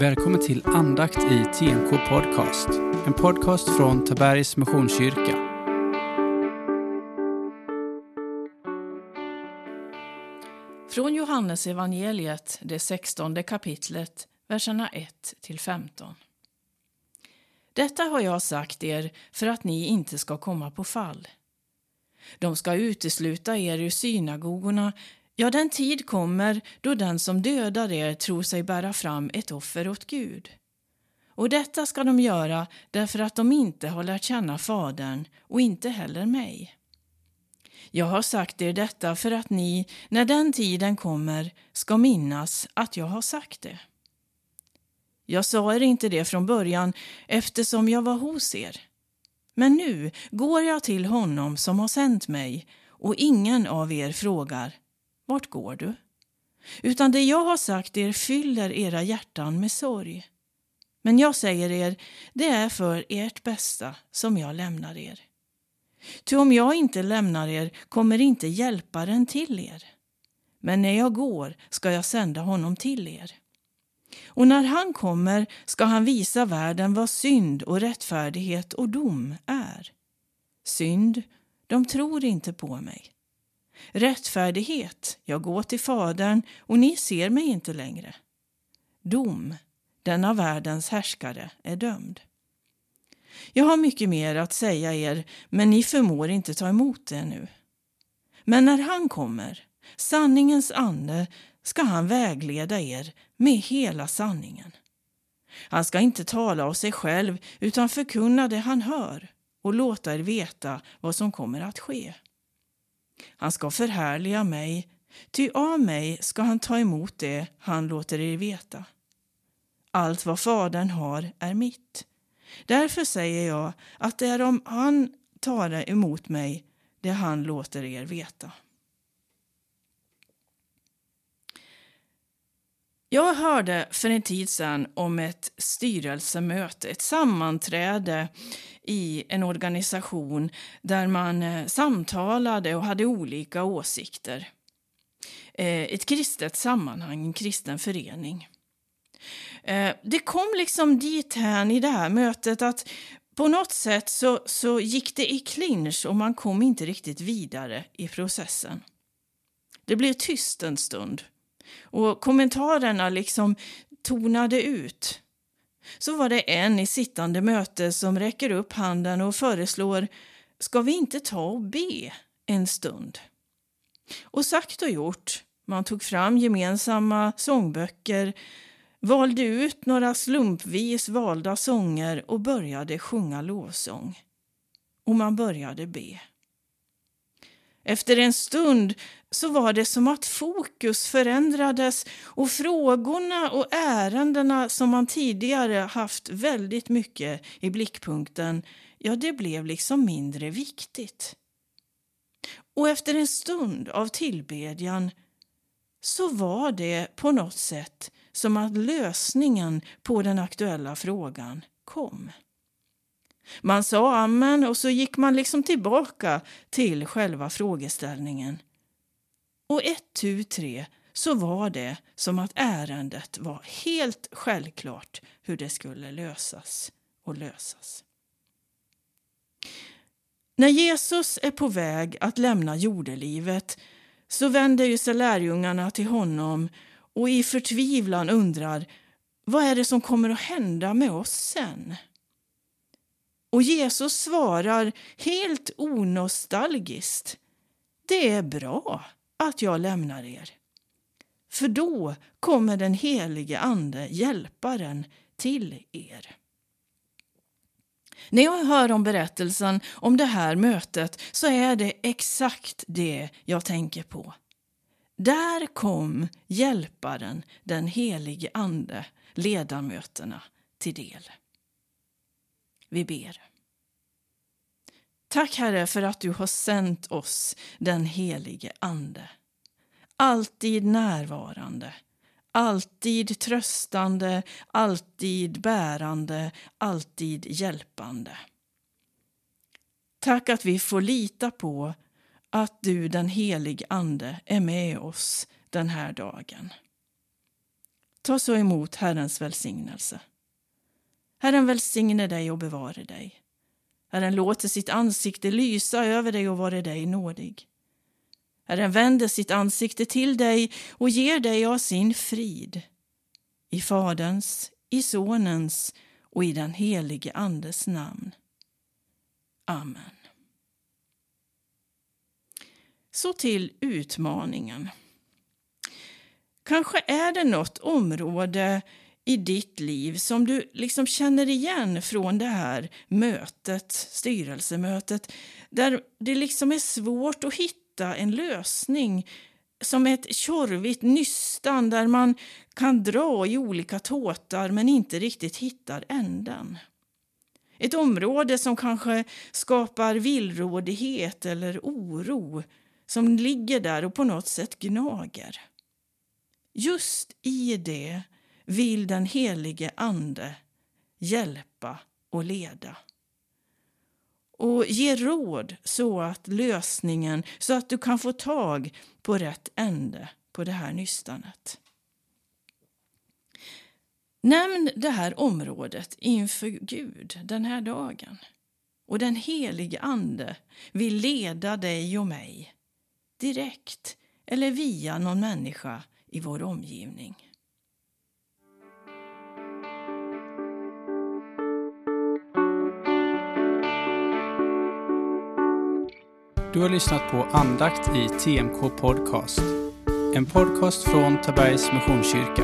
Välkommen till andakt i TNK Podcast. En podcast från Tabergs Missionskyrka. Från Johannes evangeliet, det sextonde kapitlet, verserna 1 till 15. Detta har jag sagt er för att ni inte ska komma på fall. De ska utesluta er ur synagogorna Ja, den tid kommer då den som dödar er tror sig bära fram ett offer åt Gud. Och detta ska de göra därför att de inte har lärt känna Fadern och inte heller mig. Jag har sagt er detta för att ni, när den tiden kommer, ska minnas att jag har sagt det. Jag sa er inte det från början eftersom jag var hos er. Men nu går jag till honom som har sänt mig och ingen av er frågar vart går du? Utan det jag har sagt er fyller era hjärtan med sorg. Men jag säger er, det är för ert bästa som jag lämnar er. Ty om jag inte lämnar er kommer inte hjälparen till er. Men när jag går ska jag sända honom till er. Och när han kommer ska han visa världen vad synd och rättfärdighet och dom är. Synd, de tror inte på mig. Rättfärdighet, jag går till Fadern och ni ser mig inte längre. Dom, denna världens härskare är dömd. Jag har mycket mer att säga er, men ni förmår inte ta emot det nu. Men när han kommer, sanningens ande, ska han vägleda er med hela sanningen. Han ska inte tala av sig själv utan förkunna det han hör och låta er veta vad som kommer att ske. Han ska förhärliga mig, ty av mig ska han ta emot det han låter er veta. Allt vad Fadern har är mitt. Därför säger jag att det är om han tar emot mig det han låter er veta. Jag hörde för en tid sedan om ett styrelsemöte, ett sammanträde i en organisation där man eh, samtalade och hade olika åsikter. Eh, ett kristet sammanhang, en kristen förening. Eh, det kom liksom dit här i det här mötet att på något sätt så, så gick det i clinch och man kom inte riktigt vidare i processen. Det blev tyst en stund och kommentarerna liksom tonade ut. Så var det en i sittande möte som räcker upp handen och föreslår Ska vi inte ta och be en stund? Och sagt och gjort. Man tog fram gemensamma sångböcker, valde ut några slumpvis valda sånger och började sjunga lovsång. Och man började be. Efter en stund så var det som att fokus förändrades och frågorna och ärendena som man tidigare haft väldigt mycket i blickpunkten, ja, det blev liksom mindre viktigt. Och efter en stund av tillbedjan så var det på något sätt som att lösningen på den aktuella frågan kom. Man sa amen och så gick man liksom tillbaka till själva frågeställningen. Och ett, tu, tre så var det som att ärendet var helt självklart hur det skulle lösas och lösas. När Jesus är på väg att lämna jordelivet så vänder ju sig lärjungarna till honom och i förtvivlan undrar vad är det som kommer att hända med oss sen? Och Jesus svarar helt onostalgiskt. Det är bra att jag lämnar er. För då kommer den helige Ande, Hjälparen, till er. När jag hör om berättelsen om det här mötet så är det exakt det jag tänker på. Där kom Hjälparen, den helige Ande, ledamöterna till del. Vi ber. Tack Herre för att du har sänt oss den helige Ande. Alltid närvarande, alltid tröstande, alltid bärande, alltid hjälpande. Tack att vi får lita på att du, den helige Ande, är med oss den här dagen. ta så emot Herrens välsignelse. Herren välsigne dig och bevare dig. Herren låter sitt ansikte lysa över dig och vare dig nådig. Herren vänder sitt ansikte till dig och ger dig av sin frid. I Faderns, i Sonens och i den helige Andes namn. Amen. Så till utmaningen. Kanske är det något område i ditt liv som du liksom känner igen från det här mötet, styrelsemötet, där det liksom är svårt att hitta en lösning som ett tjorvigt nystan där man kan dra i olika tåtar men inte riktigt hittar änden. Ett område som kanske skapar villrådighet eller oro som ligger där och på något sätt gnager. Just i det vill den helige Ande hjälpa och leda och ge råd så att lösningen, så att du kan få tag på rätt ände på det här nystanet. Nämn det här området inför Gud den här dagen och den helige Ande vill leda dig och mig direkt eller via någon människa i vår omgivning. Du har lyssnat på andakt i TMK Podcast. En podcast från Tabergs Missionskyrka.